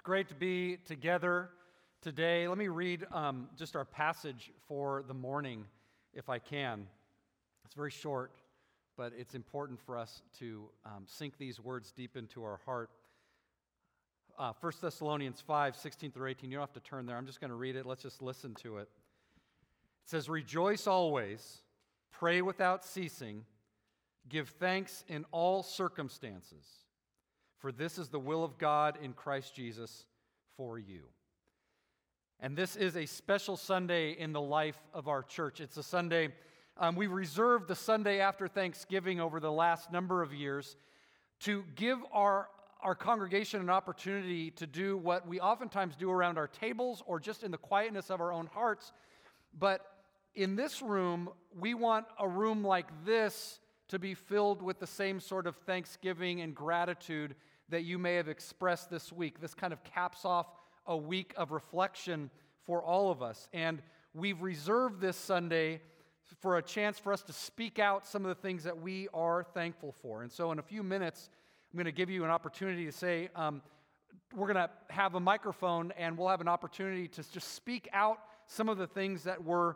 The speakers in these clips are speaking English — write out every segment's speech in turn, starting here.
It's great to be together today. Let me read um, just our passage for the morning, if I can. It's very short, but it's important for us to um, sink these words deep into our heart. Uh, 1 Thessalonians 5 16 through 18. You don't have to turn there. I'm just going to read it. Let's just listen to it. It says, Rejoice always, pray without ceasing, give thanks in all circumstances for this is the will of God in Christ Jesus for you. And this is a special Sunday in the life of our church. It's a Sunday, um, we reserved the Sunday after Thanksgiving over the last number of years to give our, our congregation an opportunity to do what we oftentimes do around our tables or just in the quietness of our own hearts. But in this room, we want a room like this to be filled with the same sort of thanksgiving and gratitude that you may have expressed this week. This kind of caps off a week of reflection for all of us. And we've reserved this Sunday for a chance for us to speak out some of the things that we are thankful for. And so, in a few minutes, I'm going to give you an opportunity to say, um, we're going to have a microphone and we'll have an opportunity to just speak out some of the things that we're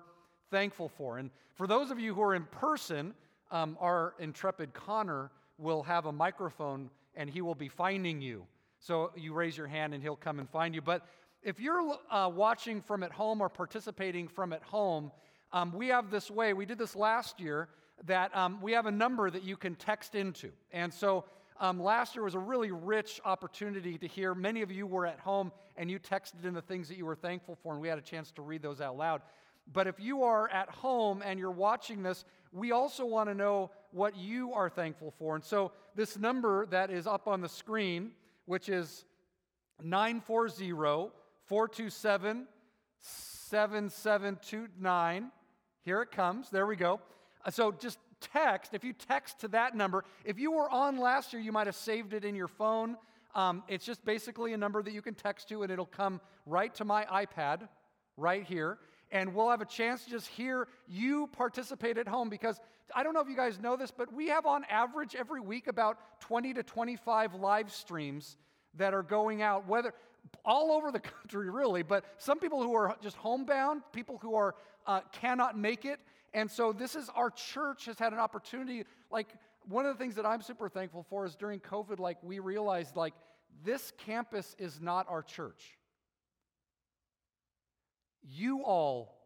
thankful for. And for those of you who are in person, um, our intrepid Connor will have a microphone and he will be finding you. So you raise your hand and he'll come and find you. But if you're uh, watching from at home or participating from at home, um, we have this way, we did this last year, that um, we have a number that you can text into. And so um, last year was a really rich opportunity to hear. Many of you were at home and you texted in the things that you were thankful for, and we had a chance to read those out loud. But if you are at home and you're watching this, we also want to know what you are thankful for. And so, this number that is up on the screen, which is 940 427 7729, here it comes. There we go. Uh, so, just text, if you text to that number, if you were on last year, you might have saved it in your phone. Um, it's just basically a number that you can text to, and it'll come right to my iPad right here and we'll have a chance to just hear you participate at home because I don't know if you guys know this, but we have on average every week about 20 to 25 live streams that are going out, whether all over the country, really, but some people who are just homebound, people who are uh, cannot make it. And so this is our church has had an opportunity. Like one of the things that I'm super thankful for is during COVID, like we realized like this campus is not our church. You all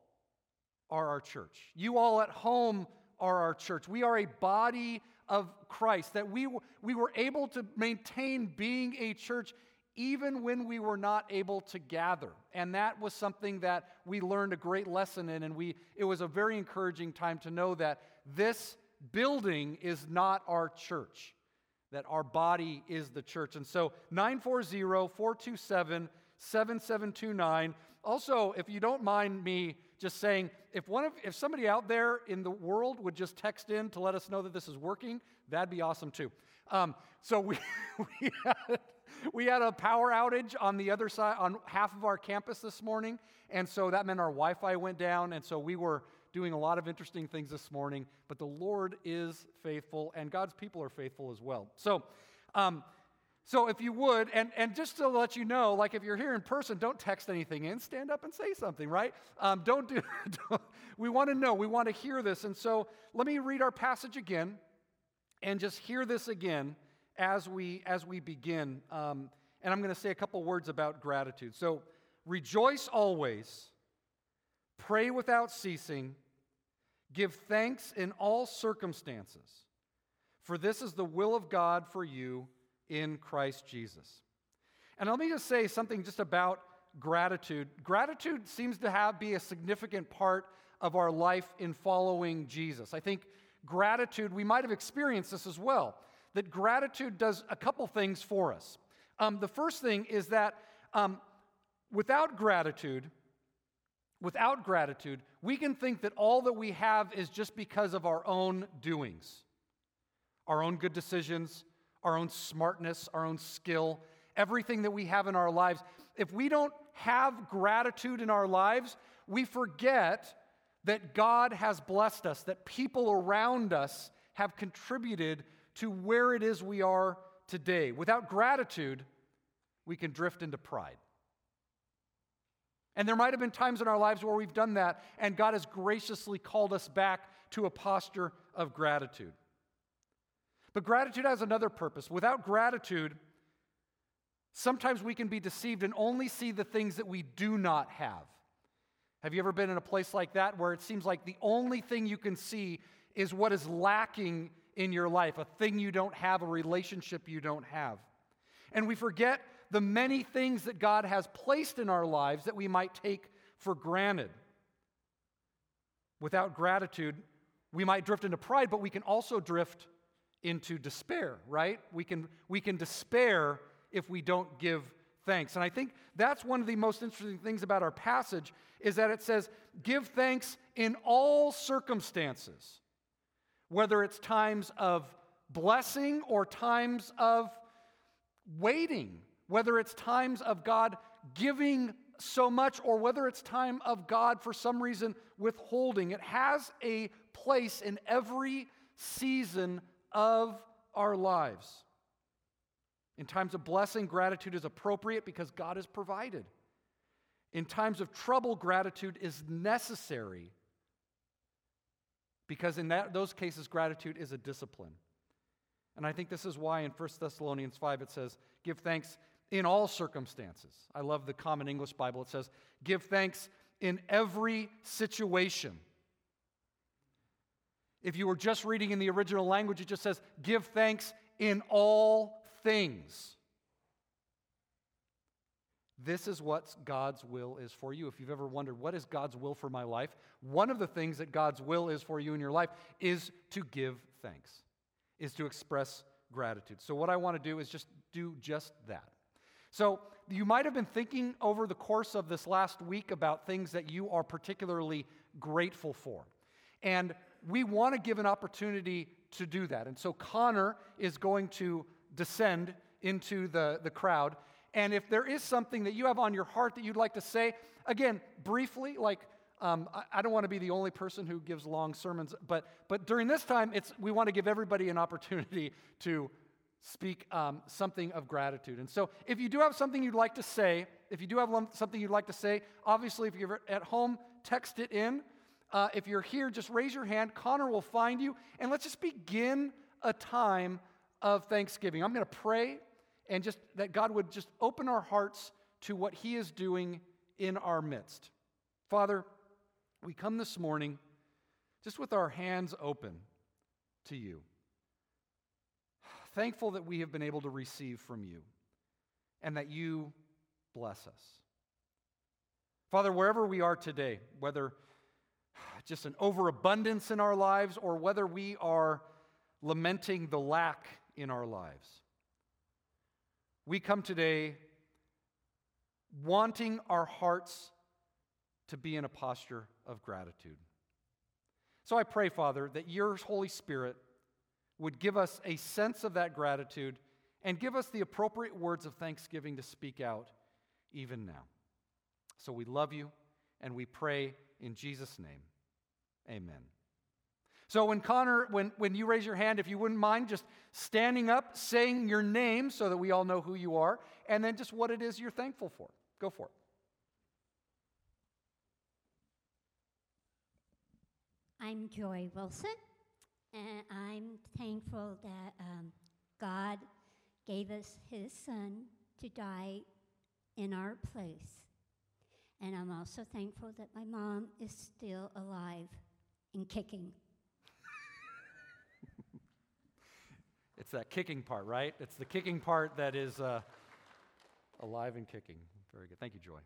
are our church. You all at home are our church. We are a body of Christ, that we, we were able to maintain being a church even when we were not able to gather. And that was something that we learned a great lesson in, and we, it was a very encouraging time to know that this building is not our church, that our body is the church. And so 940 427 7729 also, if you don't mind me just saying, if one of if somebody out there in the world would just text in to let us know that this is working, that'd be awesome too. Um, so we we had, we had a power outage on the other side on half of our campus this morning, and so that meant our Wi-Fi went down, and so we were doing a lot of interesting things this morning. But the Lord is faithful, and God's people are faithful as well. So. Um, so if you would, and, and just to let you know, like if you're here in person, don't text anything in, stand up and say something, right? Um, don't do, don't, we want to know, we want to hear this. And so let me read our passage again and just hear this again as we, as we begin. Um, and I'm going to say a couple words about gratitude. So rejoice always, pray without ceasing, give thanks in all circumstances, for this is the will of God for you in Christ Jesus. And let me just say something just about gratitude. Gratitude seems to have be a significant part of our life in following Jesus. I think gratitude, we might have experienced this as well, that gratitude does a couple things for us. Um, the first thing is that um, without gratitude, without gratitude, we can think that all that we have is just because of our own doings, our own good decisions, our own smartness, our own skill, everything that we have in our lives. If we don't have gratitude in our lives, we forget that God has blessed us, that people around us have contributed to where it is we are today. Without gratitude, we can drift into pride. And there might have been times in our lives where we've done that, and God has graciously called us back to a posture of gratitude. But gratitude has another purpose. Without gratitude, sometimes we can be deceived and only see the things that we do not have. Have you ever been in a place like that where it seems like the only thing you can see is what is lacking in your life, a thing you don't have, a relationship you don't have? And we forget the many things that God has placed in our lives that we might take for granted. Without gratitude, we might drift into pride, but we can also drift into despair, right? We can, we can despair if we don't give thanks. And I think that's one of the most interesting things about our passage is that it says, give thanks in all circumstances, whether it's times of blessing or times of waiting whether it's times of God giving so much or whether it's time of God for some reason withholding. It has a place in every season of our lives. In times of blessing, gratitude is appropriate because God has provided. In times of trouble, gratitude is necessary because in that, those cases, gratitude is a discipline. And I think this is why in 1 Thessalonians 5 it says, Give thanks in all circumstances. I love the Common English Bible. It says, Give thanks in every situation. If you were just reading in the original language, it just says, Give thanks in all things. This is what God's will is for you. If you've ever wondered, what is God's will for my life? One of the things that God's will is for you in your life is to give thanks, is to express gratitude. So, what I want to do is just do just that. So, you might have been thinking over the course of this last week about things that you are particularly grateful for. And we want to give an opportunity to do that. And so, Connor is going to descend into the, the crowd. And if there is something that you have on your heart that you'd like to say, again, briefly, like, um, I, I, don't want to be the only person who gives long sermons, but, but during this time, it's, we want to give everybody an opportunity to speak um, something of gratitude. And so, if you do have something you'd like to say, if you do have something you'd like to say, obviously, if you're at home, text it in. Uh, if you're here, just raise your hand. Connor will find you. And let's just begin a time of thanksgiving. I'm going to pray and just that God would just open our hearts to what He is doing in our midst. Father, we come this morning just with our hands open to you thankful that we have been able to receive from you and that you bless us. Father, wherever we are today, whether just an overabundance in our lives or whether we are lamenting the lack in our lives, we come today wanting our hearts to be in a posture of gratitude. So I pray, Father, that your Holy Spirit would give us a sense of that gratitude and give us the appropriate words of thanksgiving to speak out even now. So we love you and we pray in Jesus' name. Amen. So when Connor, when, when you raise your hand, if you wouldn't mind just standing up, saying your name so that we all know who you are, and then just what it is you're thankful for. Go for it. I'm Joy Wilson. And I'm thankful that um, God gave us His Son to die in our place. And I'm also thankful that my mom is still alive and kicking. it's that kicking part, right? It's the kicking part that is uh, alive and kicking. Very good. Thank you, Joy.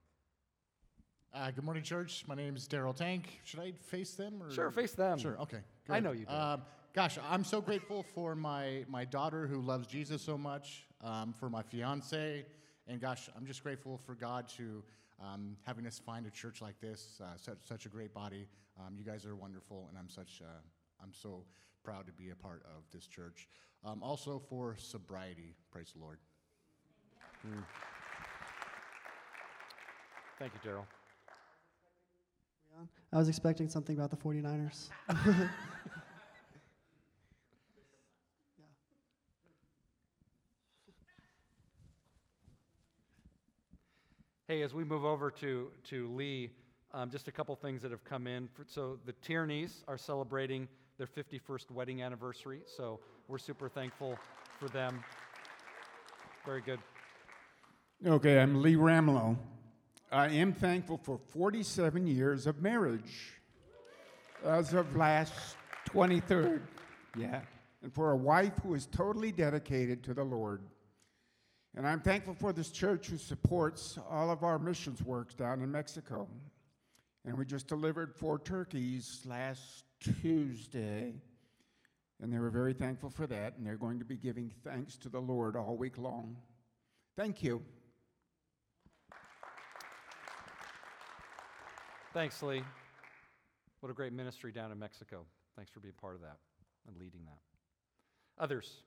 Uh, good morning, church. My name is Daryl Tank. Should I face them? Or? Sure, face them. Sure, okay. Good. I know you do. Um, gosh, I'm so grateful for my, my daughter who loves Jesus so much, um, for my fiance, and gosh, I'm just grateful for God to um, having us find a church like this, uh, such, such a great body. Um, you guys are wonderful, and I'm such uh, I'm so proud to be a part of this church. Um, also for sobriety, praise the Lord. Mm. Thank you, Daryl. I was expecting something about the 49ers. Hey, as we move over to, to Lee, um, just a couple things that have come in. So the Tierneys are celebrating their 51st wedding anniversary, so we're super thankful for them. Very good. Okay, I'm Lee Ramlow. I am thankful for 47 years of marriage as of last 23rd. Yeah. And for a wife who is totally dedicated to the Lord. And I'm thankful for this church who supports all of our missions works down in Mexico. And we just delivered four turkeys last Tuesday. And they were very thankful for that. And they're going to be giving thanks to the Lord all week long. Thank you. Thanks, Lee. What a great ministry down in Mexico. Thanks for being part of that and leading that. Others?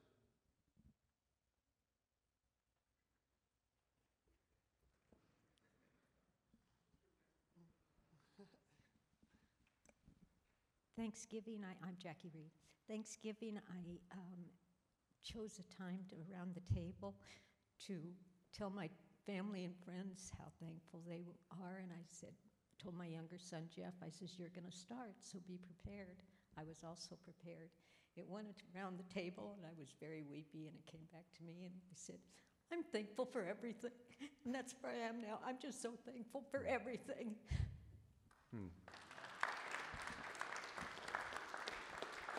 Thanksgiving, I, I'm Jackie Reed. Thanksgiving, I um, chose a time to around the table to tell my family and friends how thankful they are. And I said, told my younger son Jeff, I says, "You're going to start, so be prepared." I was also prepared. It went around the table, and I was very weepy. And it came back to me, and I said, "I'm thankful for everything," and that's where I am now. I'm just so thankful for everything.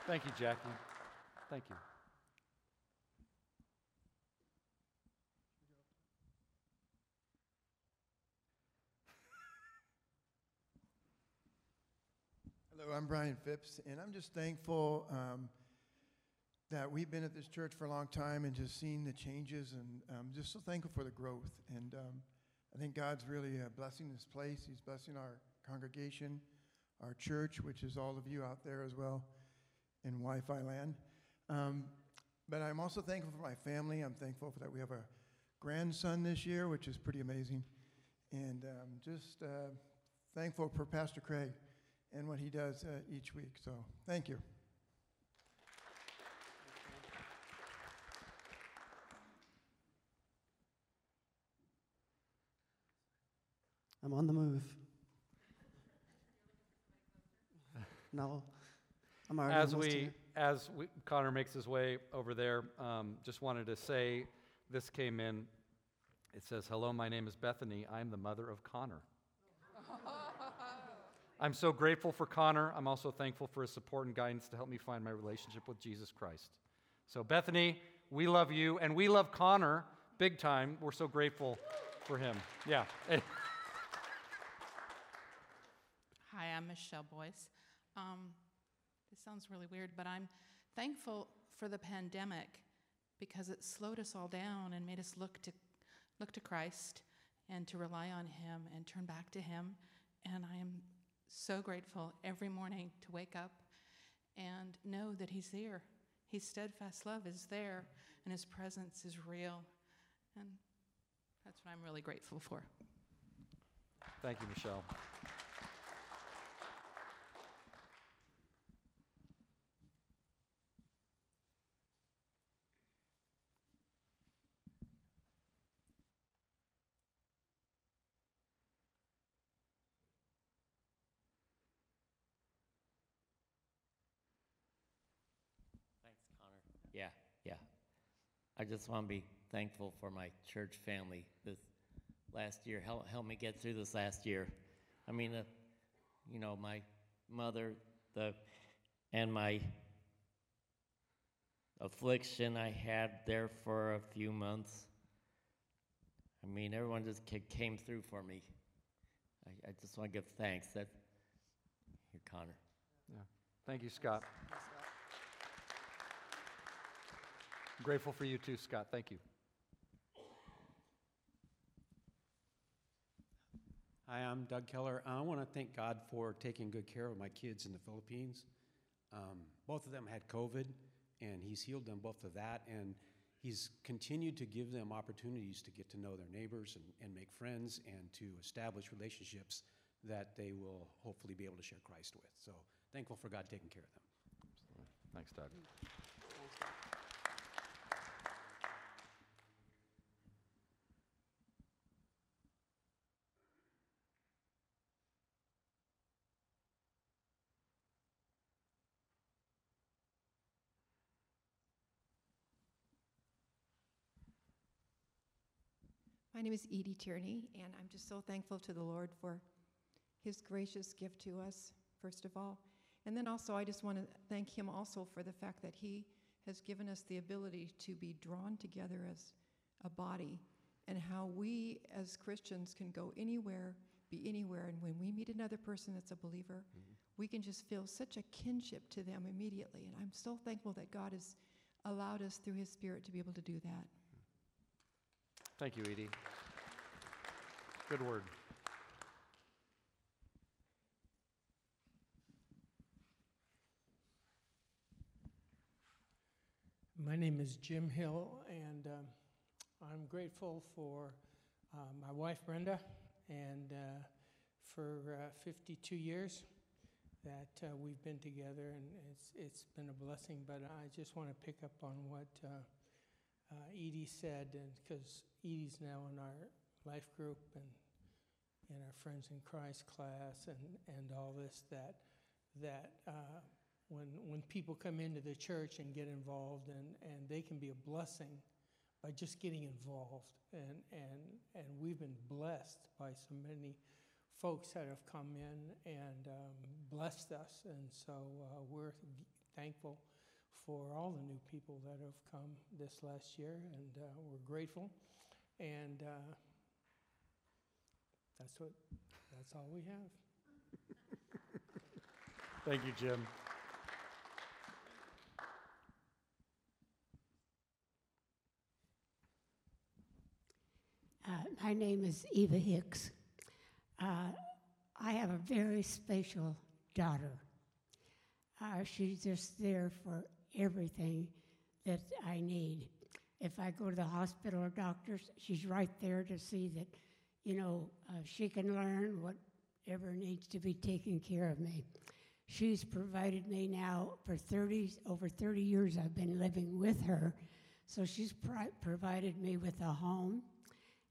Thank you, Jackie. Thank you. Hello, I'm Brian Phipps, and I'm just thankful um, that we've been at this church for a long time and just seen the changes, and I'm just so thankful for the growth. And um, I think God's really uh, blessing this place. He's blessing our congregation, our church, which is all of you out there as well in Wi-Fi land. Um, but I'm also thankful for my family. I'm thankful for that we have a grandson this year, which is pretty amazing, and um, just uh, thankful for Pastor Craig and what he does uh, each week. So thank you. I'm on the move. No, I'm already As we, here. as we, Connor makes his way over there, um, just wanted to say this came in. It says, Hello, my name is Bethany. I'm the mother of Connor. I'm so grateful for Connor. I'm also thankful for his support and guidance to help me find my relationship with Jesus Christ. So, Bethany, we love you, and we love Connor big time. We're so grateful for him. Yeah. Hi, I'm Michelle Boyce. Um, this sounds really weird, but I'm thankful for the pandemic because it slowed us all down and made us look to look to Christ and to rely on Him and turn back to Him. And I am so grateful every morning to wake up and know that He's there. His steadfast love is there, and His presence is real. And that's what I'm really grateful for. Thank you, Michelle. I just want to be thankful for my church family this last year. Help, help me get through this last year. I mean, uh, you know, my mother, the, and my affliction I had there for a few months. I mean, everyone just came through for me. I, I just want to give thanks. That, here, Connor. Yeah. Thank you, Scott. I'm grateful for you too, Scott. Thank you. Hi, I'm Doug Keller. I want to thank God for taking good care of my kids in the Philippines. Um, both of them had COVID, and He's healed them both of that, and He's continued to give them opportunities to get to know their neighbors and, and make friends and to establish relationships that they will hopefully be able to share Christ with. So thankful for God taking care of them. Thanks, Doug. My name is Edie Tierney, and I'm just so thankful to the Lord for his gracious gift to us, first of all. And then also, I just want to thank him also for the fact that he has given us the ability to be drawn together as a body and how we as Christians can go anywhere, be anywhere. And when we meet another person that's a believer, mm-hmm. we can just feel such a kinship to them immediately. And I'm so thankful that God has allowed us through his Spirit to be able to do that. Thank you, Edie. Good word. My name is Jim Hill, and um, I'm grateful for uh, my wife Brenda and uh, for uh, 52 years that uh, we've been together, and it's it's been a blessing. But I just want to pick up on what uh, Edie said, and because Edie's now in our life group and in our Friends in Christ class, and and all this that that uh, when when people come into the church and get involved, and and they can be a blessing by just getting involved, and and and we've been blessed by so many folks that have come in and um, blessed us, and so uh, we're thankful for all the new people that have come this last year, and uh, we're grateful, and uh, that's what that's all we have. Thank you, Jim. Uh, my name is Eva Hicks. Uh, I have a very special daughter. Uh, she's just there for everything that I need. If I go to the hospital or doctors, she's right there to see that, you know, uh, she can learn whatever needs to be taken care of me. She's provided me now for 30, over 30 years I've been living with her. So she's provided me with a home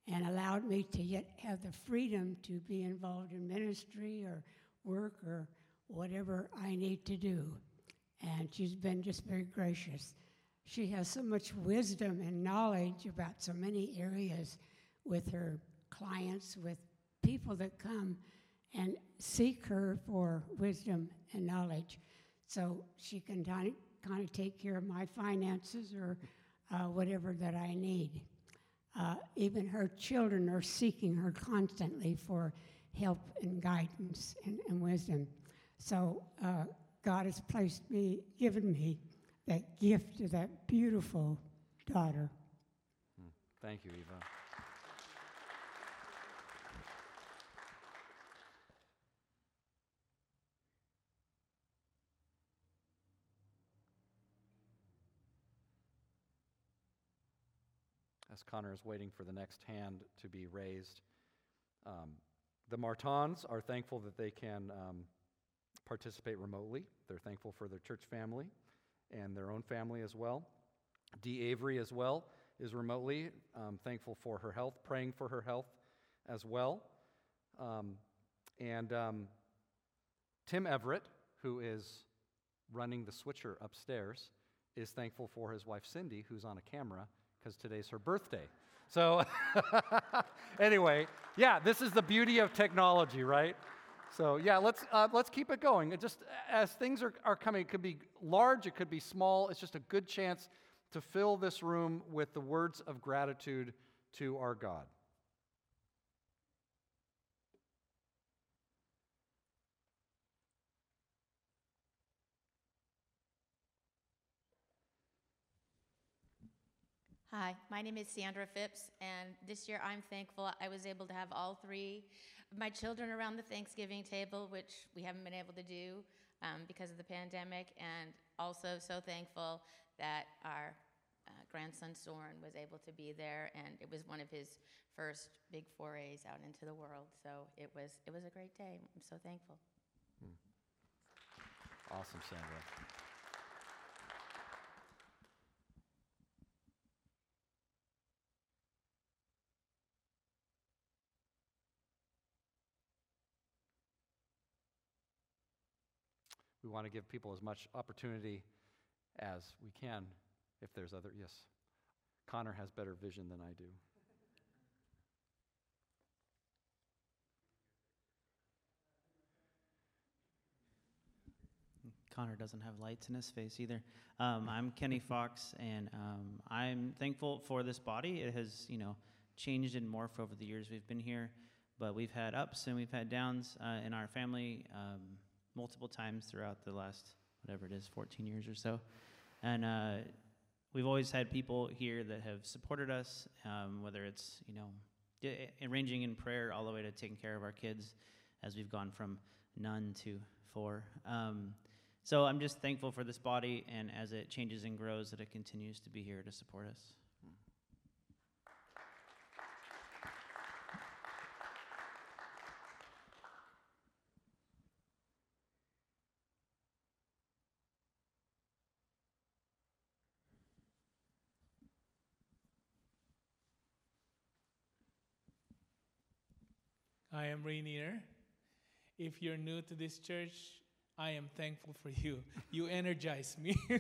and allowed me to yet have the freedom to be involved in ministry or work or whatever I need to do. And she's been just very gracious. She has so much wisdom and knowledge about so many areas with her clients, with people that come and seek her for wisdom and knowledge. So she can kind of take care of my finances or uh, whatever that I need. Uh, even her children are seeking her constantly for help and guidance and, and wisdom. So uh, God has placed me, given me that gift of that beautiful daughter. Hmm. Thank you, Eva. As Connor is waiting for the next hand to be raised, um, the Martons are thankful that they can um, participate remotely. They're thankful for their church family and their own family as well. Dee Avery as well is remotely um, thankful for her health, praying for her health as well. Um, and um, Tim Everett, who is running the switcher upstairs, is thankful for his wife Cindy, who's on a camera because today's her birthday. So, anyway, yeah, this is the beauty of technology, right? So, yeah, let's, uh, let's keep it going. It just as things are, are coming, it could be large, it could be small. It's just a good chance to fill this room with the words of gratitude to our God. Hi, my name is Sandra Phipps, and this year I'm thankful I was able to have all three of my children around the Thanksgiving table, which we haven't been able to do um, because of the pandemic, and also so thankful that our uh, grandson Soren was able to be there, and it was one of his first big forays out into the world. So it was it was a great day. I'm so thankful. Awesome, Sandra. We want to give people as much opportunity as we can if there's other. Yes. Connor has better vision than I do. Connor doesn't have lights in his face either. Um, I'm Kenny Fox, and um, I'm thankful for this body. It has, you know, changed and morphed over the years we've been here, but we've had ups and we've had downs uh, in our family. Um, multiple times throughout the last, whatever it is, 14 years or so. And uh, we've always had people here that have supported us, um, whether it's, you know, arranging in prayer all the way to taking care of our kids as we've gone from none to four. Um, so I'm just thankful for this body, and as it changes and grows, that it continues to be here to support us. I am Rainier. If you're new to this church, I am thankful for you. You energize me.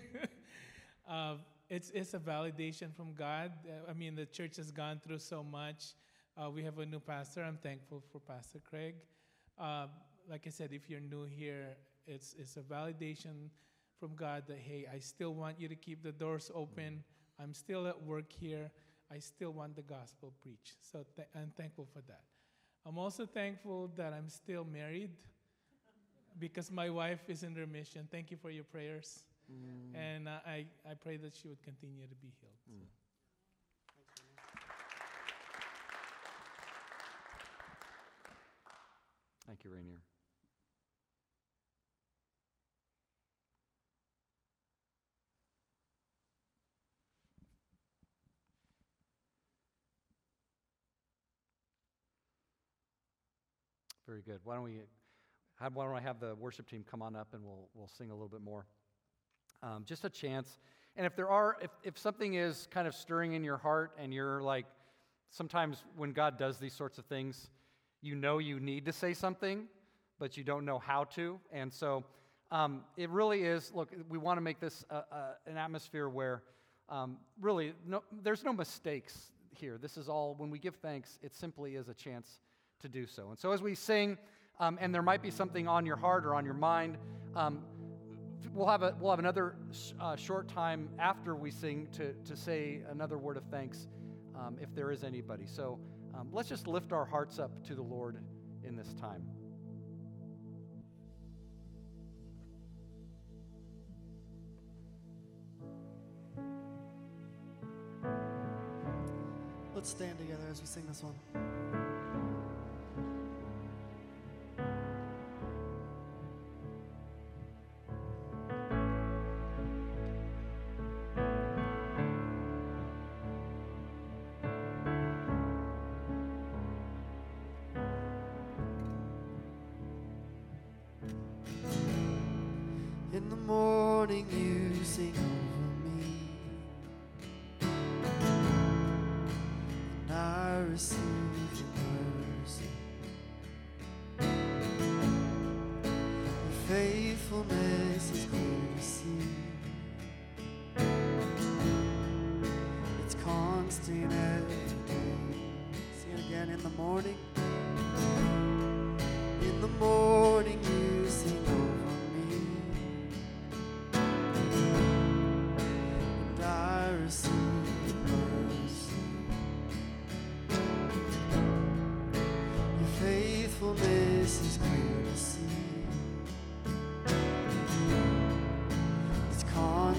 uh, it's, it's a validation from God. Uh, I mean, the church has gone through so much. Uh, we have a new pastor. I'm thankful for Pastor Craig. Uh, like I said, if you're new here, it's, it's a validation from God that, hey, I still want you to keep the doors open. I'm still at work here. I still want the gospel preached. So th- I'm thankful for that. I'm also thankful that I'm still married because my wife is in remission. Thank you for your prayers. Mm. And uh, I, I pray that she would continue to be healed. Mm. Thank you, Rainier. Very good. Why don't we have, why don't I have the worship team come on up and we'll, we'll sing a little bit more. Um, just a chance. And if there are, if, if something is kind of stirring in your heart and you're like, sometimes when God does these sorts of things, you know you need to say something, but you don't know how to. And so um, it really is, look, we want to make this a, a, an atmosphere where um, really no, there's no mistakes here. This is all, when we give thanks, it simply is a chance to do so. And so as we sing, um, and there might be something on your heart or on your mind, um, we'll, have a, we'll have another uh, short time after we sing to, to say another word of thanks um, if there is anybody. So um, let's just lift our hearts up to the Lord in this time. Let's stand together as we sing this one.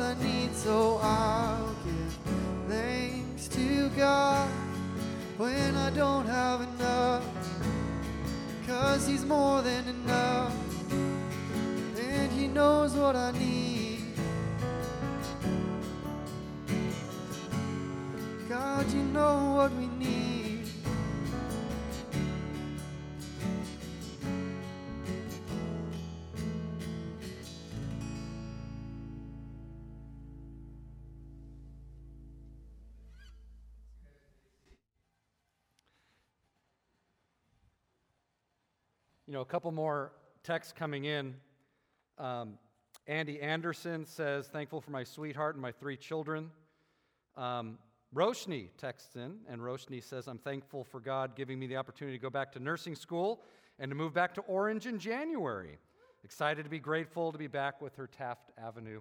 what I need, so I'll give thanks to God when I don't have enough. Cause He's more than enough. And He knows what I need. God, you know what we need. You know, a couple more texts coming in. Um, Andy Anderson says, Thankful for my sweetheart and my three children. Um, Roshni texts in, and Roshni says, I'm thankful for God giving me the opportunity to go back to nursing school and to move back to Orange in January. Excited to be grateful to be back with her Taft Avenue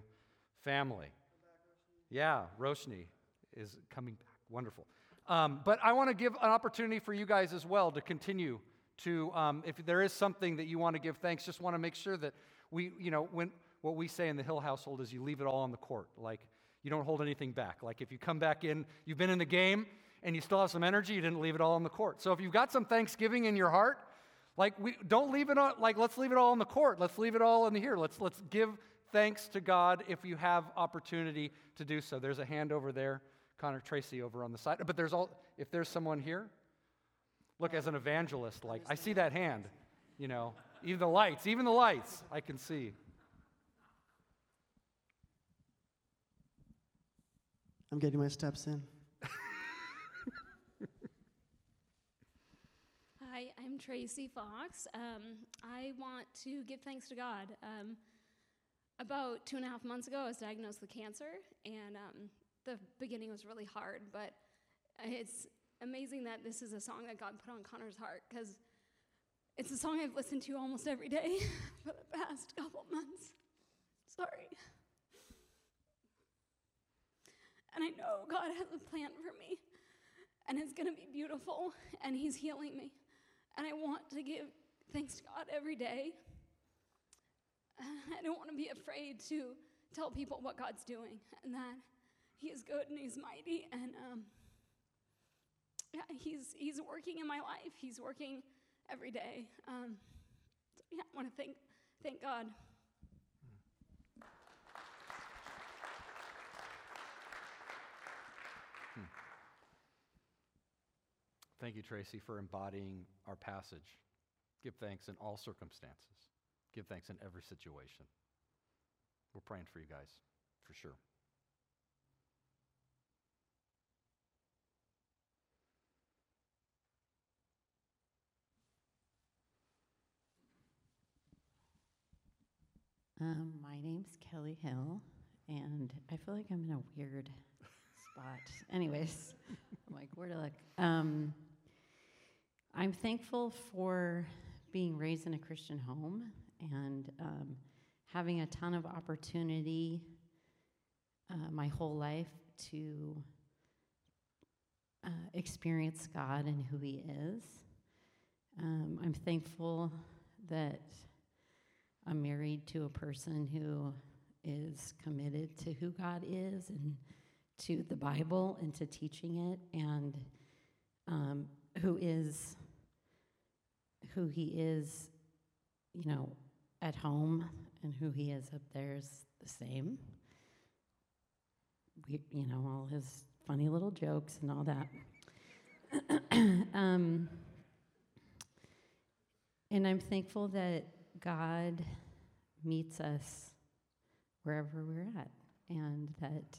family. Yeah, Roshni is coming back. Wonderful. Um, but I want to give an opportunity for you guys as well to continue to, um, if there is something that you want to give thanks, just want to make sure that we, you know, when what we say in the Hill household is you leave it all on the court. Like, you don't hold anything back. Like, if you come back in, you've been in the game and you still have some energy, you didn't leave it all on the court. So if you've got some thanksgiving in your heart, like, we don't leave it on, like, let's leave it all on the court. Let's leave it all in here. Let's, let's give thanks to God if you have opportunity to do so. There's a hand over there, Connor Tracy over on the side. But there's all, if there's someone here, Look, as an evangelist, like, I see that hand, you know, even the lights, even the lights, I can see. I'm getting my steps in. Hi, I'm Tracy Fox. Um, I want to give thanks to God. Um, about two and a half months ago, I was diagnosed with cancer, and um, the beginning was really hard, but it's amazing that this is a song that God put on Connor's heart because it's a song I've listened to almost every day for the past couple months. Sorry. And I know God has a plan for me, and it's going to be beautiful, and He's healing me. And I want to give thanks to God every day. I don't want to be afraid to tell people what God's doing and that He is good and He's mighty and um, yeah, He's He's working in my life. He's working every day. Um, so yeah, I want to thank thank God. Thank you, Tracy, for embodying our passage. Give thanks in all circumstances, give thanks in every situation. We're praying for you guys, for sure. Um, my name's Kelly Hill, and I feel like I'm in a weird spot. Anyways, I'm like, where to look? Um, I'm thankful for being raised in a Christian home and um, having a ton of opportunity uh, my whole life to uh, experience God and who He is. Um, I'm thankful that I'm married to a person who is committed to who God is and to the Bible and to teaching it, and um, who is who he is, you know, at home and who he is up there is the same. We, you know, all his funny little jokes and all that. um, and I'm thankful that God meets us wherever we're at, and that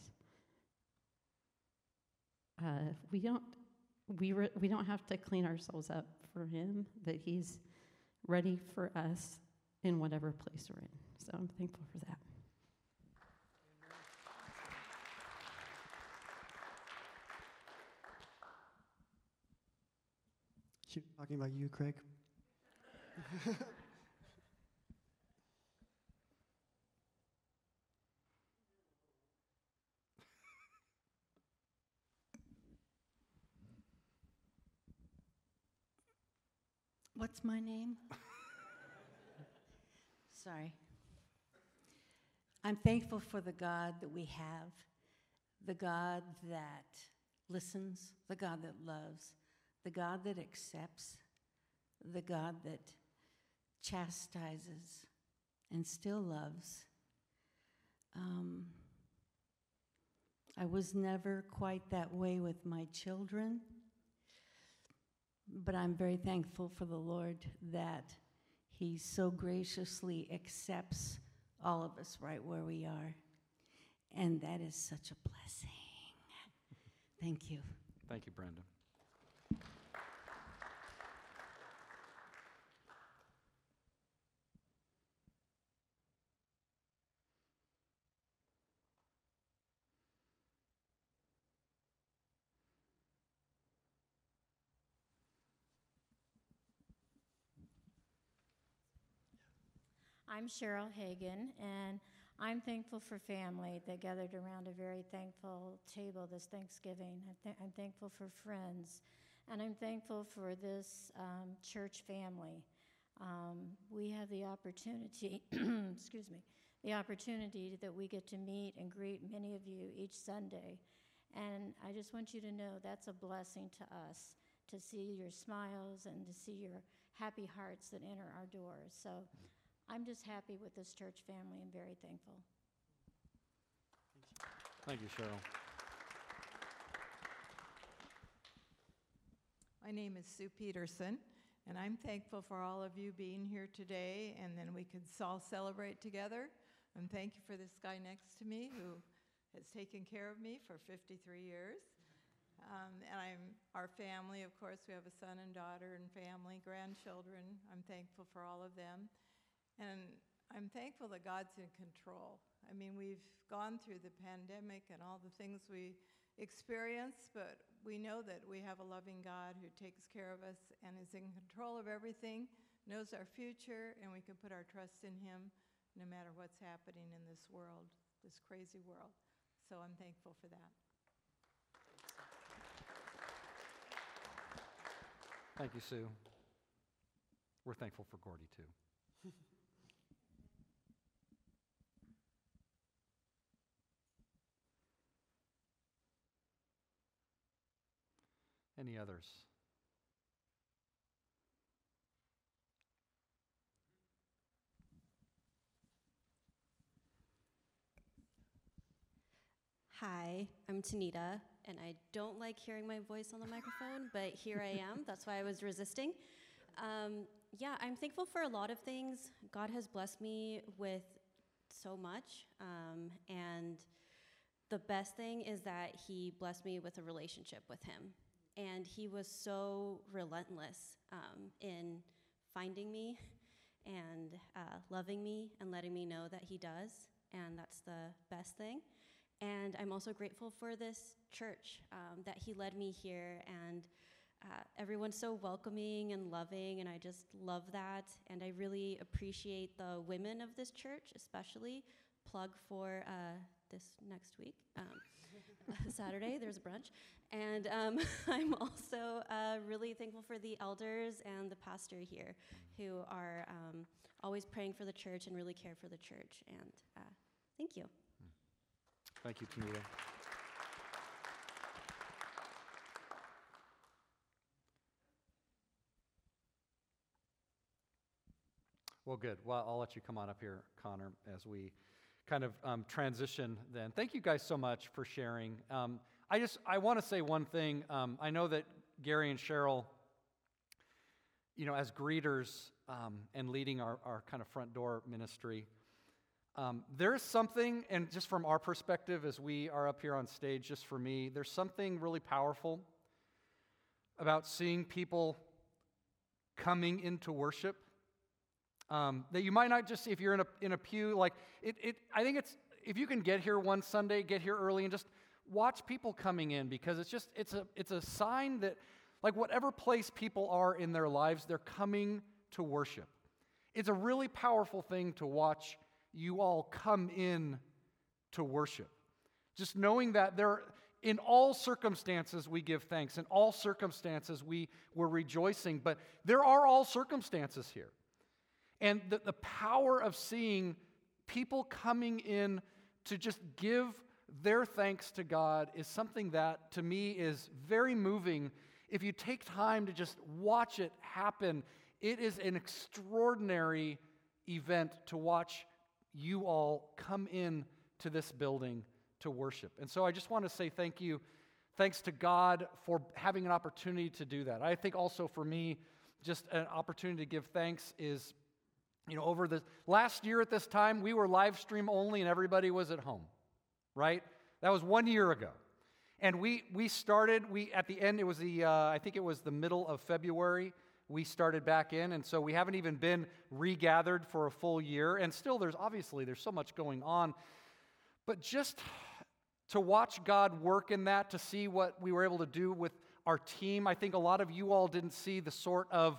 uh, we don't we re- we don't have to clean ourselves up for Him. That He's ready for us in whatever place we're in. So I'm thankful for that. Talking about you, Craig. What's my name? Sorry. I'm thankful for the God that we have, the God that listens, the God that loves, the God that accepts, the God that chastises and still loves. Um, I was never quite that way with my children. But I'm very thankful for the Lord that He so graciously accepts all of us right where we are. And that is such a blessing. Thank you. Thank you, Brenda. I'm Cheryl Hagan, and I'm thankful for family that gathered around a very thankful table this Thanksgiving. I'm, th- I'm thankful for friends, and I'm thankful for this um, church family. Um, we have the opportunity, excuse me, the opportunity that we get to meet and greet many of you each Sunday. And I just want you to know that's a blessing to us to see your smiles and to see your happy hearts that enter our doors. So I'm just happy with this church family and very thankful. Thank you, Cheryl. My name is Sue Peterson, and I'm thankful for all of you being here today, and then we could all celebrate together. And thank you for this guy next to me who has taken care of me for 53 years. Um, and I'm our family, of course, we have a son and daughter and family, grandchildren. I'm thankful for all of them. And I'm thankful that God's in control. I mean, we've gone through the pandemic and all the things we experience, but we know that we have a loving God who takes care of us and is in control of everything, knows our future, and we can put our trust in Him no matter what's happening in this world, this crazy world. So I'm thankful for that. Thank you, Sue. We're thankful for Gordy, too. Any others? Hi, I'm Tanita, and I don't like hearing my voice on the microphone, but here I am. That's why I was resisting. Um, yeah, I'm thankful for a lot of things. God has blessed me with so much, um, and the best thing is that He blessed me with a relationship with Him. And He was so relentless um, in finding me and uh, loving me and letting me know that He does, and that's the best thing. And I'm also grateful for this church um, that he led me here. And uh, everyone's so welcoming and loving, and I just love that. And I really appreciate the women of this church, especially. Plug for uh, this next week. Um, Saturday, there's a brunch. And um, I'm also uh, really thankful for the elders and the pastor here who are um, always praying for the church and really care for the church. And uh, thank you. Thank you, Tanita. Well, good. Well, I'll let you come on up here, Connor, as we kind of um, transition then. Thank you guys so much for sharing. Um, I just, I want to say one thing. Um, I know that Gary and Cheryl, you know, as greeters um, and leading our, our kind of front door ministry, um, there's something, and just from our perspective as we are up here on stage, just for me, there's something really powerful about seeing people coming into worship um, that you might not just if you're in a, in a pew. Like, it, it, I think it's, if you can get here one Sunday, get here early and just watch people coming in because it's just, it's a, it's a sign that, like, whatever place people are in their lives, they're coming to worship. It's a really powerful thing to watch you all come in to worship. Just knowing that there, in all circumstances, we give thanks. In all circumstances, we were rejoicing. But there are all circumstances here. And the, the power of seeing people coming in to just give their thanks to God is something that, to me, is very moving. If you take time to just watch it happen, it is an extraordinary event to watch you all come in to this building to worship. And so I just want to say thank you. Thanks to God for having an opportunity to do that. I think also for me, just an opportunity to give thanks is, you know, over the last year at this time, we were live stream only and everybody was at home, right? That was one year ago. And we, we started, we, at the end, it was the, uh, I think it was the middle of February we started back in and so we haven't even been regathered for a full year and still there's obviously there's so much going on but just to watch god work in that to see what we were able to do with our team i think a lot of you all didn't see the sort of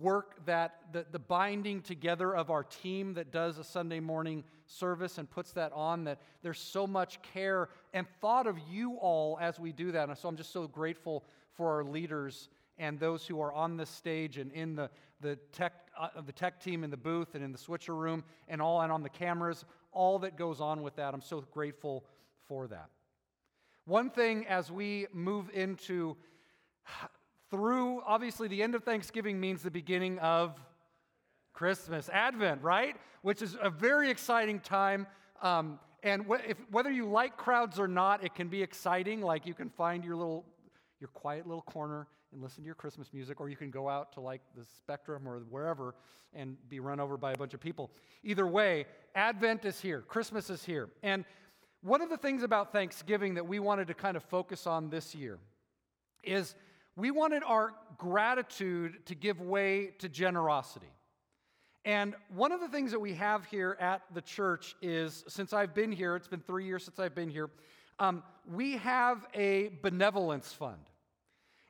work that the, the binding together of our team that does a sunday morning service and puts that on that there's so much care and thought of you all as we do that and so i'm just so grateful for our leaders and those who are on the stage and in the, the, tech, uh, the tech team in the booth and in the switcher room and all and on the cameras, all that goes on with that. I'm so grateful for that. One thing as we move into through obviously the end of Thanksgiving means the beginning of Christmas, Advent, right? Which is a very exciting time. Um, and wh- if, whether you like crowds or not, it can be exciting. Like you can find your little, your quiet little corner and listen to your Christmas music, or you can go out to like the Spectrum or wherever and be run over by a bunch of people. Either way, Advent is here, Christmas is here. And one of the things about Thanksgiving that we wanted to kind of focus on this year is we wanted our gratitude to give way to generosity. And one of the things that we have here at the church is since I've been here, it's been three years since I've been here, um, we have a benevolence fund.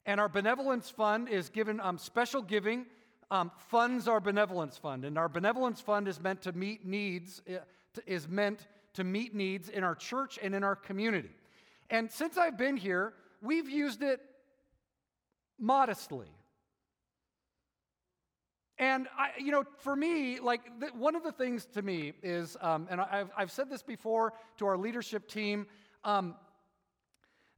And our benevolence fund is given um, special giving, um, funds our benevolence fund. And our benevolence fund is meant to meet needs, uh, is meant to meet needs in our church and in our community. And since I've been here, we've used it modestly. And I, you know, for me, like th- one of the things to me is, um, and I've, I've said this before to our leadership team, um,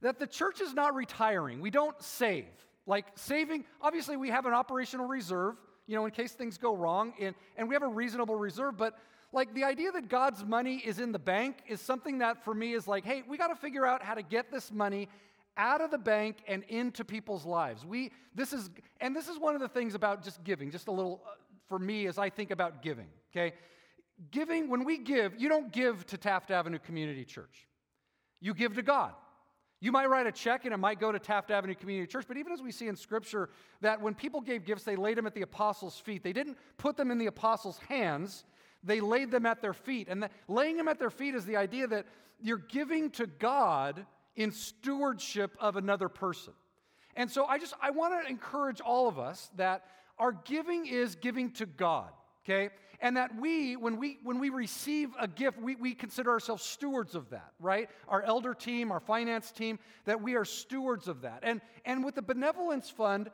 that the church is not retiring. We don't save. Like saving, obviously, we have an operational reserve, you know, in case things go wrong, and, and we have a reasonable reserve, but like the idea that God's money is in the bank is something that for me is like, hey, we got to figure out how to get this money out of the bank and into people's lives. We this is and this is one of the things about just giving, just a little uh, for me as I think about giving, okay? Giving when we give, you don't give to Taft Avenue Community Church. You give to God. You might write a check and it might go to Taft Avenue Community Church, but even as we see in Scripture that when people gave gifts, they laid them at the apostles' feet. They didn't put them in the apostles' hands, they laid them at their feet. And the, laying them at their feet is the idea that you're giving to God in stewardship of another person. And so I just I want to encourage all of us that our giving is giving to God, okay? And that we, when we when we receive a gift, we, we consider ourselves stewards of that, right? Our elder team, our finance team, that we are stewards of that. And and with the benevolence fund,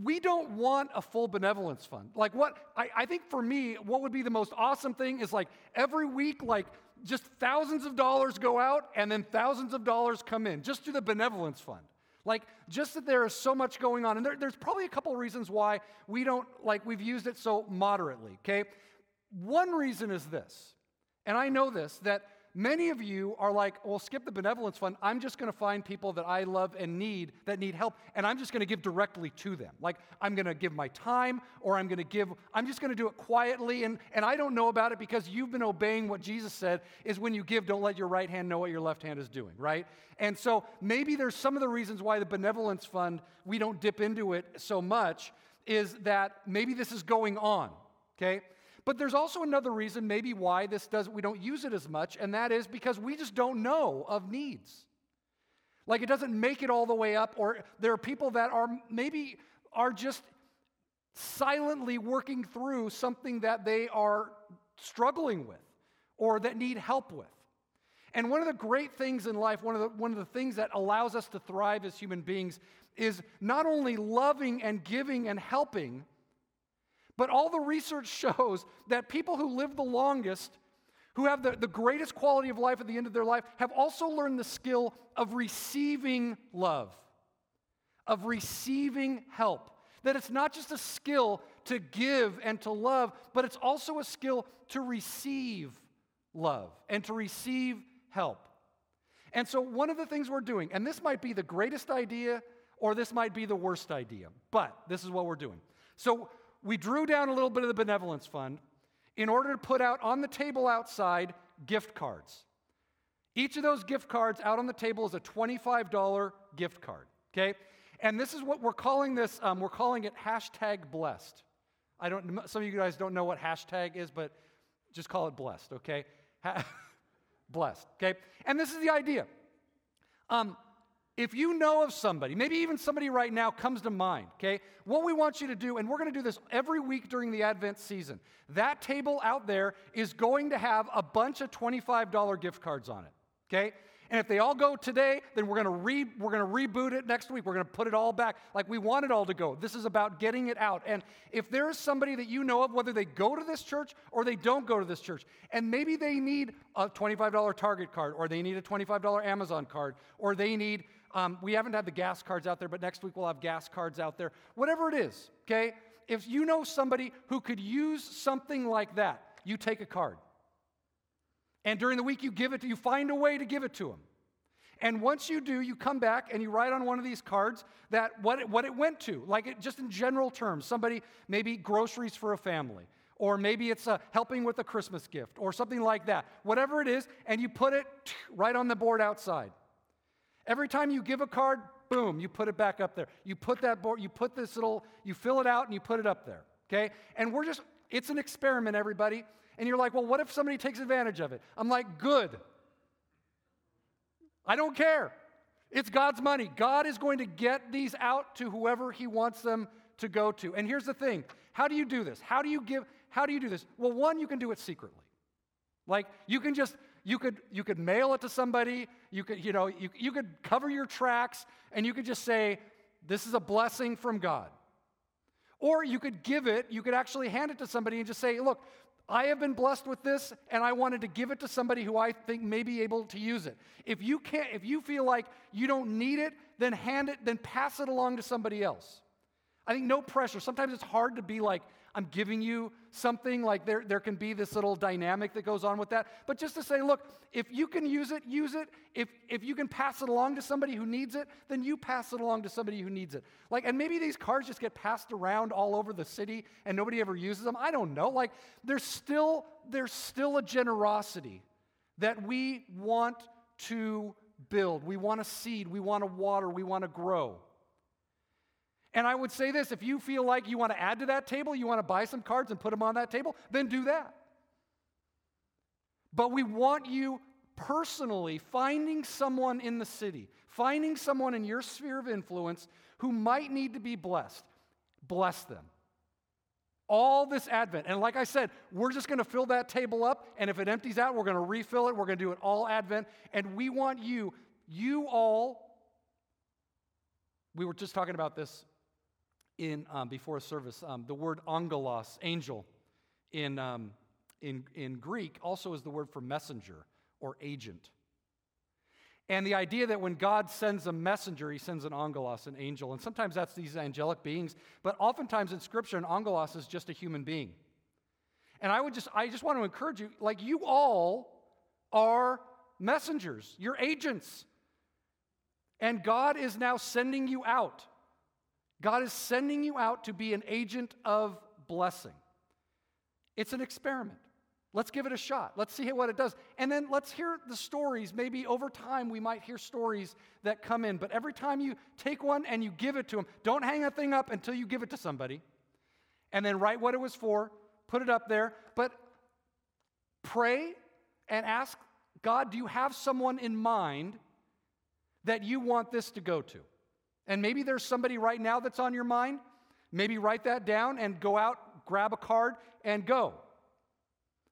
we don't want a full benevolence fund. Like what I, I think for me, what would be the most awesome thing is like every week, like just thousands of dollars go out and then thousands of dollars come in just to the benevolence fund. Like, just that there is so much going on. And there, there's probably a couple reasons why we don't, like, we've used it so moderately, okay? One reason is this, and I know this, that Many of you are like, well, skip the benevolence fund. I'm just going to find people that I love and need that need help, and I'm just going to give directly to them. Like, I'm going to give my time, or I'm going to give, I'm just going to do it quietly, and, and I don't know about it because you've been obeying what Jesus said is when you give, don't let your right hand know what your left hand is doing, right? And so maybe there's some of the reasons why the benevolence fund, we don't dip into it so much, is that maybe this is going on, okay? But there's also another reason, maybe why this does we don't use it as much, and that is because we just don't know of needs. Like it doesn't make it all the way up, or there are people that are maybe are just silently working through something that they are struggling with or that need help with. And one of the great things in life, one of the, one of the things that allows us to thrive as human beings, is not only loving and giving and helping, but all the research shows that people who live the longest, who have the, the greatest quality of life at the end of their life, have also learned the skill of receiving love, of receiving help. That it's not just a skill to give and to love, but it's also a skill to receive love and to receive help. And so, one of the things we're doing, and this might be the greatest idea or this might be the worst idea, but this is what we're doing. So, we drew down a little bit of the benevolence fund in order to put out on the table outside gift cards. Each of those gift cards out on the table is a $25 gift card, okay? And this is what we're calling this, um, we're calling it hashtag blessed. I don't, some of you guys don't know what hashtag is, but just call it blessed, okay? blessed, okay? And this is the idea. Um, if you know of somebody, maybe even somebody right now comes to mind, okay? What we want you to do, and we're going to do this every week during the Advent season, that table out there is going to have a bunch of $25 gift cards on it, okay? And if they all go today, then we're going to re, we're going to reboot it next week. We're going to put it all back like we want it all to go. This is about getting it out. And if there is somebody that you know of, whether they go to this church or they don't go to this church, and maybe they need a $25 Target card, or they need a $25 Amazon card, or they need um, we haven't had the gas cards out there, but next week we'll have gas cards out there. Whatever it is, okay? If you know somebody who could use something like that, you take a card. And during the week you give it to, you find a way to give it to them. And once you do, you come back and you write on one of these cards that what it, what it went to, like it, just in general terms. Somebody, maybe groceries for a family, or maybe it's a helping with a Christmas gift, or something like that. Whatever it is, and you put it right on the board outside. Every time you give a card, boom, you put it back up there. You put that board, you put this little, you fill it out and you put it up there. Okay? And we're just, it's an experiment, everybody. And you're like, well, what if somebody takes advantage of it? I'm like, good. I don't care. It's God's money. God is going to get these out to whoever He wants them to go to. And here's the thing how do you do this? How do you give, how do you do this? Well, one, you can do it secretly. Like, you can just, you could, you could mail it to somebody, you could, you know, you, you could cover your tracks, and you could just say, this is a blessing from God. Or you could give it, you could actually hand it to somebody and just say, look, I have been blessed with this and I wanted to give it to somebody who I think may be able to use it. If you can't if you feel like you don't need it, then hand it then pass it along to somebody else. I think no pressure. Sometimes it's hard to be like I'm giving you something, like there, there can be this little dynamic that goes on with that. But just to say, look, if you can use it, use it. If, if you can pass it along to somebody who needs it, then you pass it along to somebody who needs it. Like, and maybe these cards just get passed around all over the city and nobody ever uses them. I don't know. Like, there's still, there's still a generosity that we want to build. We want to seed, we want to water, we want to grow. And I would say this if you feel like you want to add to that table, you want to buy some cards and put them on that table, then do that. But we want you personally finding someone in the city, finding someone in your sphere of influence who might need to be blessed. Bless them. All this Advent. And like I said, we're just going to fill that table up. And if it empties out, we're going to refill it. We're going to do it all Advent. And we want you, you all, we were just talking about this in um, before service. Um, the word angelos, angel, in, um, in, in Greek also is the word for messenger or agent. And the idea that when God sends a messenger, he sends an angelos, an angel. And sometimes that's these angelic beings, but oftentimes in Scripture, an angelos is just a human being. And I would just, I just want to encourage you, like you all are messengers, you're agents. And God is now sending you out. God is sending you out to be an agent of blessing. It's an experiment. Let's give it a shot. Let's see what it does. And then let's hear the stories. Maybe over time we might hear stories that come in. But every time you take one and you give it to them, don't hang a thing up until you give it to somebody. And then write what it was for, put it up there. But pray and ask God, do you have someone in mind that you want this to go to? And maybe there's somebody right now that's on your mind. Maybe write that down and go out, grab a card, and go.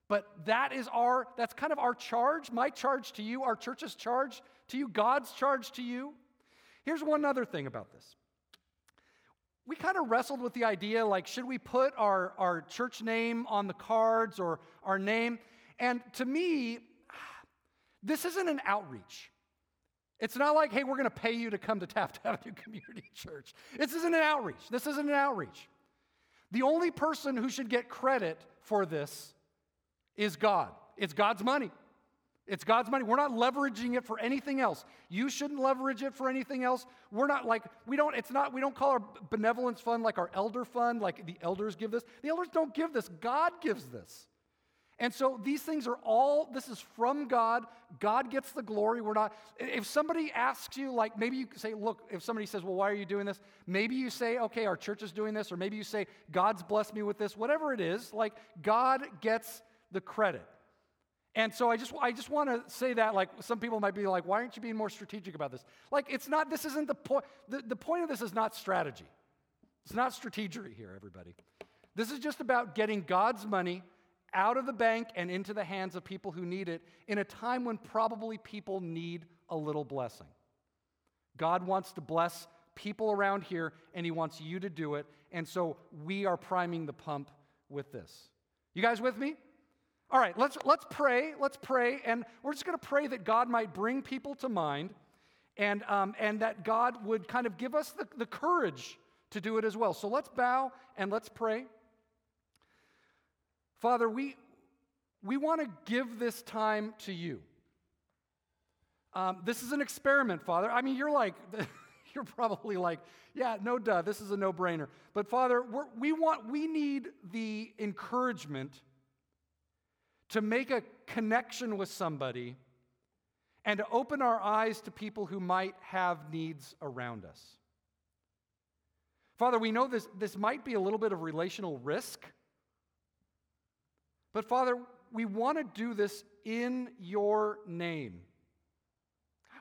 But that is our, that's kind of our charge, my charge to you, our church's charge to you, God's charge to you. Here's one other thing about this. We kind of wrestled with the idea like, should we put our, our church name on the cards or our name? And to me, this isn't an outreach. It's not like, hey, we're going to pay you to come to Taft Avenue Community Church. This isn't an outreach. This isn't an outreach. The only person who should get credit for this is God. It's God's money. It's God's money. We're not leveraging it for anything else. You shouldn't leverage it for anything else. We're not like, we don't, it's not, we don't call our benevolence fund like our elder fund, like the elders give this. The elders don't give this, God gives this. And so these things are all, this is from God. God gets the glory. We're not, if somebody asks you, like maybe you say, look, if somebody says, well, why are you doing this? Maybe you say, okay, our church is doing this, or maybe you say, God's blessed me with this, whatever it is, like God gets the credit. And so I just, I just want to say that, like, some people might be like, why aren't you being more strategic about this? Like, it's not, this isn't the point, the, the point of this is not strategy. It's not strategery here, everybody. This is just about getting God's money out of the bank and into the hands of people who need it in a time when probably people need a little blessing. God wants to bless people around here, and He wants you to do it. And so we are priming the pump with this. You guys with me? All right, let's, let's pray. Let's pray. And we're just going to pray that God might bring people to mind and, um, and that God would kind of give us the, the courage to do it as well. So let's bow and let's pray. Father, we, we want to give this time to you. Um, this is an experiment, Father. I mean, you're like, you're probably like, yeah, no duh, this is a no brainer. But Father, we want, we need the encouragement to make a connection with somebody and to open our eyes to people who might have needs around us. Father, we know this, this might be a little bit of relational risk, but Father, we want to do this in your name.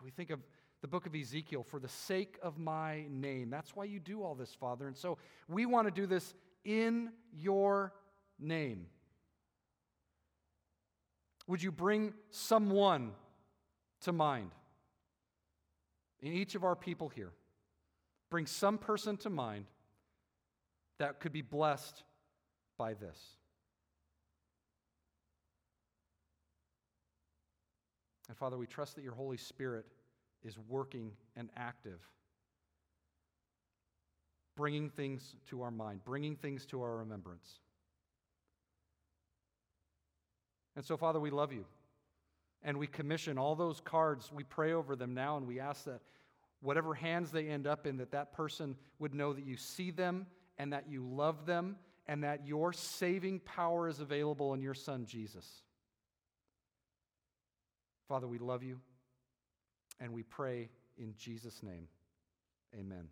We think of the book of Ezekiel, for the sake of my name. That's why you do all this, Father. And so we want to do this in your name. Would you bring someone to mind in each of our people here? Bring some person to mind that could be blessed by this. And Father, we trust that your Holy Spirit is working and active, bringing things to our mind, bringing things to our remembrance. And so, Father, we love you. And we commission all those cards. We pray over them now, and we ask that whatever hands they end up in, that that person would know that you see them and that you love them and that your saving power is available in your Son, Jesus. Father, we love you and we pray in Jesus' name. Amen.